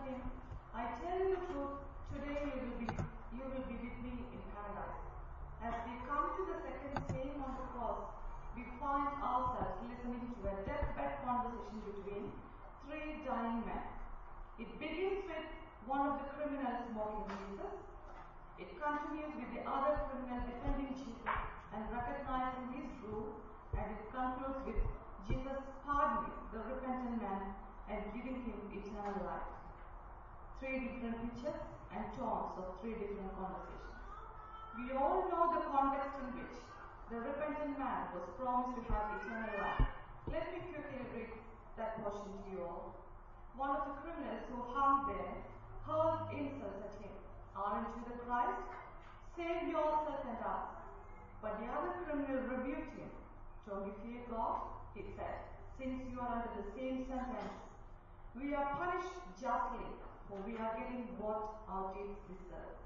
him, I tell you truth, today you will be you will be with me in paradise. As we come to the second saying on the cross, we find ourselves listening to a deathbed conversation between three dying men. It begins with one of the criminals mocking Jesus. It continues with the other criminal defending Jesus and recognizing his rule, and it concludes with Jesus pardoning the repentant man and giving him eternal life. Three different pictures and tones of three different conversations. We all know the context in which the repentant man was promised to have eternal life. Let me quickly read that portion to you all. One of the criminals who hung there hurled insults at him. Aren't you the Christ? Save yourself and us. But the other criminal rebuked him. Don't you fear God? He said, since you are under the same sentence. We are punished justly, for we are getting what our deeds deserve.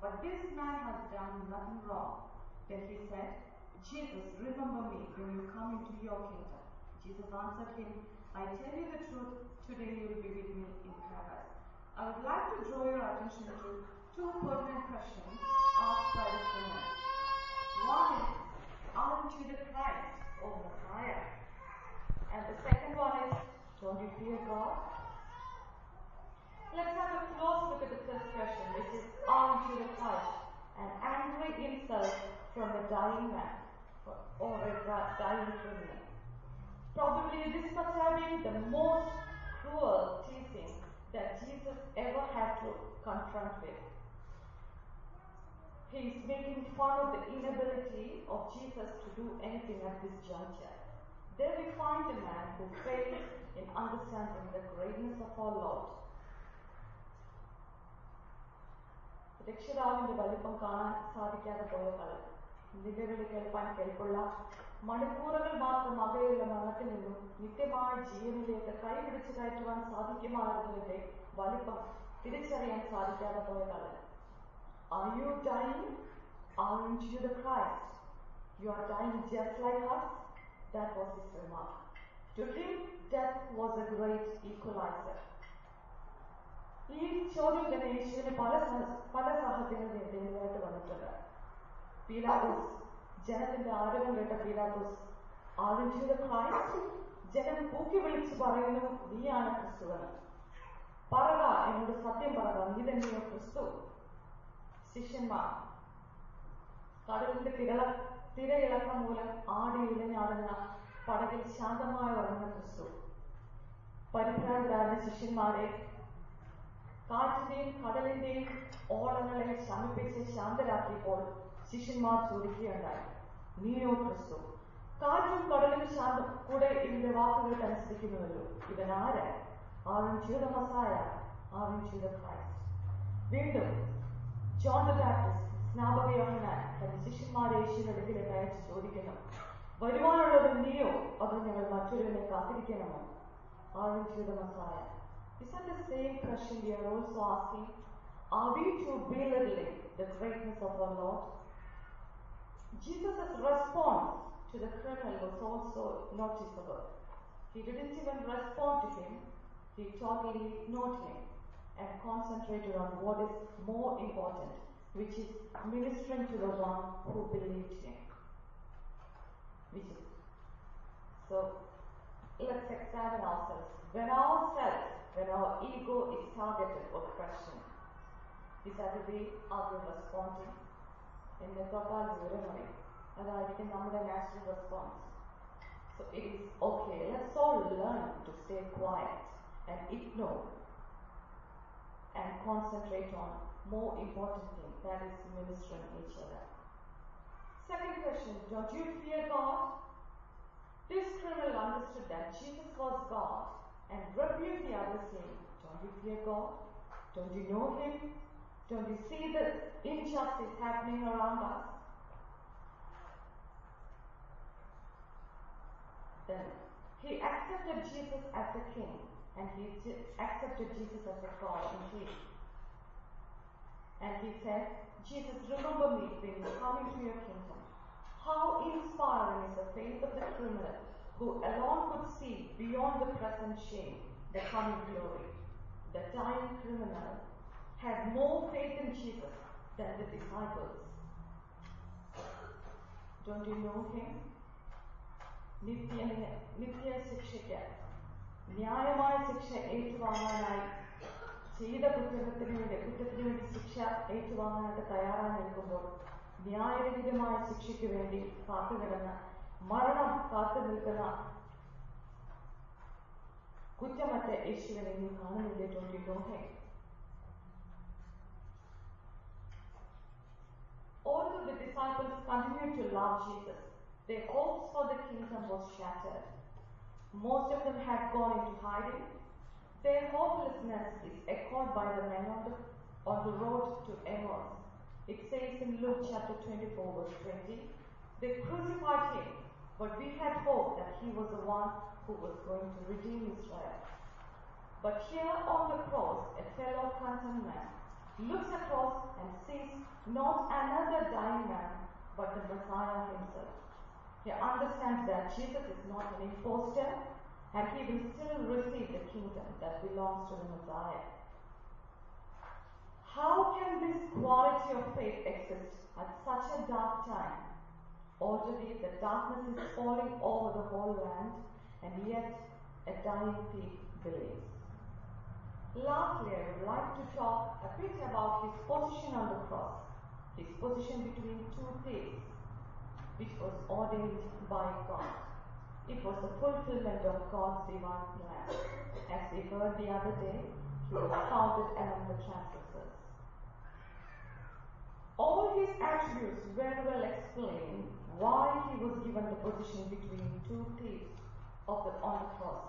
But this man has done nothing wrong. Then he said, Jesus, remember me when you come into your kingdom. Jesus answered him, I tell you the truth, today you will be with me in paradise. I would like to draw your attention to two pertinent questions asked by the criminal. One is, aren't you the Christ or Messiah? And the second one is, don't you fear God? Let's have a close look at the first question, which is, you the Christ? An angry insult from a dying man or a dying criminal. Probably this must have been the most cruel teaching that Jesus ever had to confront with. He is making fun of the inability of Jesus to do anything at this juncture. There we find a man who fails in understanding the greatness of our Lord. രക്ഷിതാവിന്റെ വലിപ്പം കാണാൻ സാധിക്കാതെ പോയ കലൻ നിലവിളി കേൾപ്പാൻ കേൾപ്പുള്ള മണിക്കൂറുകൾ മാത്രം അകലെയുള്ള മരണത്തിൽ നിന്നും നിത്യമായ ജീവനിലേക്ക് കൈപിടിച്ചു കയറ്റുവാൻ സാധിക്കുമായിരുന്നതിന്റെ വലിപ്പം തിരിച്ചറിയാൻ സാധിക്കാതെ പോയ കലൻ Are you dying? Aren't you the Christ? You are dying just like us? That was his remark. To him, death was a great equalizer. ഈ ചോദ്യം തന്നെ യേശുവിന് പല പല സാഹചര്യങ്ങളിൽ നേരിടായിട്ട് വന്നിട്ടുണ്ട്. പീലാത്തോസ് ജനത്തിന്റെ ആരോഗ്യം കേട്ട പീലാത്തോസ് ആദ്യം ക്രൈസ്റ്റ് ജനം പൂക്കി വിളിച്ച് പറയുന്നു നീയാണ് ക്രിസ്തുവെന്ന് പറക എന്നോട് സത്യം പറക നീ തന്നെയോ ക്രിസ്തു. ശിഷ്യന്മാർ കടലിന്റെ തിരള തിരയിളക്കം മൂലം ആടി ഇഴഞ്ഞാടുന്ന പടകിൽ ശാന്തമായി ഉറങ്ങുന്ന ക്രിസ്തു. പരിഭ്രാന്തരായ ശിഷ്യന്മാരെ കാറ്റിന്റെയും കടലിന്റെയും ഓളങ്ങളെ ശമിപ്പിച്ച് ശാന്തരാക്കിയപ്പോൾ ശിഷ്യന്മാർ ചോദിക്കുകയുണ്ടായി നീയോ ക്രിസ്തു കാറ്റും കടലും ശാന്തം കൂടെ ഇതിന്റെ വാക്കുകൾ അനുസരിക്കുന്നുവല്ലോ. ഇവൻ ആര്? ചെയ്ത മസായ ചെയ്ത ക്രൈസ്റ്റ് വീണ്ടും ജോൺ ബാപ്റ്റിസ്റ്റ് സ്നാപക തന്റെ ശിഷ്യന്മാരെ യേശുവിന്റെ അടുക്കിലേക്ക് അയച്ച് ചോദിക്കുന്നു വരുവാനുള്ളത് നീയോ? അതോ ഞങ്ങൾ മറ്റൊരുവിനെ കാത്തിരിക്കണമോ? ചെയ്ത മസായ same question we are also asking? Are we too belittling the greatness of our Lord? Jesus' response to the criminal was also noticeable. He didn't even respond to him, he totally ignored him and concentrated on what is more important, which is ministering to the one who believed him. Which is so let's examine ourselves. When ourselves, when our ego is targeted or questioned, is that the way are we responding? എന്നെ തൊട്ടാൽ വിവരമറിയും അതായിരിക്കും നമ്മുടെ natural response So it is okay. Let's all learn to stay quiet and ignore and concentrate on more important thing that is ministering each other. Second question, don't you fear God? This criminal understood that Jesus was God and rebuked the other saying, Don't you fear God? Don't you know Him? Don't you see the injustice happening around us? Then he accepted Jesus as a king and he accepted Jesus as a God indeed. And he said, Jesus, remember me when you come into your kingdom. How inspiring is the faith of the criminal who alone could see beyond the present shame the coming glory. The dying criminal had more faith in Jesus than the disciples. Don't you know him? നിത്യ നിത്യ ശിക്ഷയ്ക്ക് ന്യായമായ ശിക്ഷ ഏറ്റുവാങ്ങാനായി ചെയ്ത കുറ്റത്തിന് വേണ്ടി കുറ്റത്തിന് വേണ്ടി ശിക്ഷ ഏറ്റുവാങ്ങാനായിട്ട് തയ്യാറായി നിൽക്കുമ്പോൾ ന്യായരഹിതമായ ശിക്ഷയ്ക്ക് വേണ്ടി കാത്തുകിടന്ന് മരണം കാത്തു നിൽക്കുന്ന குற்றமற்ற இயேசுவை நீ காணவில்லை தோன்றுகிறோமே Although the disciples continued to love Jesus, their hopes for the kingdom was shattered. Most of them had gone into hiding. Their hopelessness is echoed by the men on the, on the road to Emmaus. It says in Luke chapter 24, verse 20, They crucified him, but we had hoped that he was the one who was going to redeem Israel. But here on the cross, a fellow condemned man looks across and sees not another dying man, but the Messiah himself. He understands that Jesus is not an impostor and he will still receive the kingdom that belongs to the Messiah. How can this quality of faith exist at such a dark time? Already the darkness is falling over the whole land, and yet a dying thief believes. Lastly, I would like to talk a bit about his position on the cross, his position between two thieves, which was ordained by God. It was the fulfillment of God's divine plan. As we heard the other day, he was counted among the transgressors. All his attributes very well explain why he was given the position between two thieves of the, on the cross.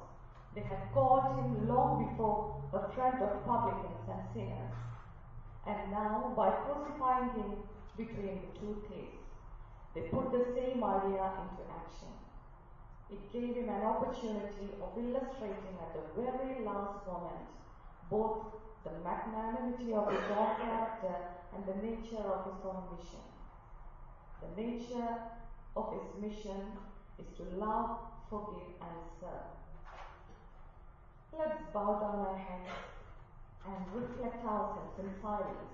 They had called him long before a friend of publicans and sinners. And now, by crucifying him between the two thieves, they put the same idea into action. It gave him an opportunity of illustrating at the very last moment both the magnanimity of his own character and the nature of his own mission. The nature of his mission is to love, forgive, and serve. Let's bow down our heads and reflect ourselves in silence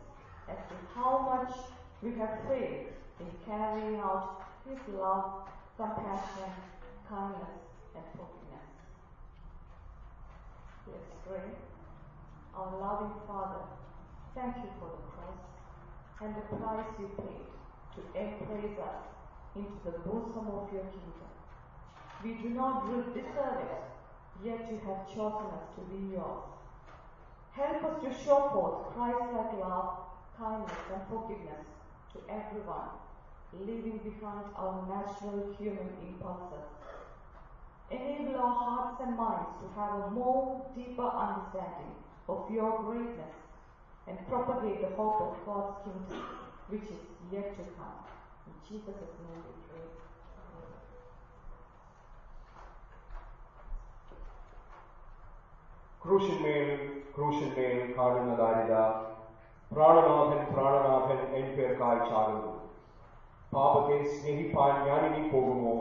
as to how much we have failed in carrying out His love, compassion, kindness, and forgiveness. Let's pray. Our loving Father, thank you for the cross and the price you paid to embrace us into the bosom of your kingdom. We do not deserve it, yet you have chosen us to be yours. Help us to show forth Christ-like love, kindness, and forgiveness to everyone, leaving behind our natural human impulses. Enable our hearts and minds to have a more deeper understanding of your greatness and propagate the hope of God's kingdom, which is yet to come. In Jesus' name we pray. ക്രൂശന്മേൽ ക്രൂശന്മേൽ കാണുന്നതാരിത പ്രാണനാഥൻ പ്രാണനാഥൻ എൻ പേർക്കായി ചാകുന്നു പാപത്തെ സ്നേഹിപ്പാൻ ഞാനിനി പോകുമോ?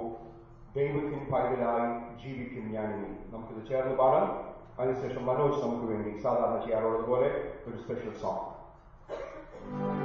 ദൈവത്തിൻ പൈതലായി ജീവിക്കും ഞാനിനി. നമുക്കിത് ചേർന്ന് പാടാം. അതിനുശേഷം മനോജ് നമുക്ക് വേണ്ടി സാധാരണ ചെയ്യാറുള്ളത് പോലെ ഒരു സ്പെഷ്യൽ സോങ്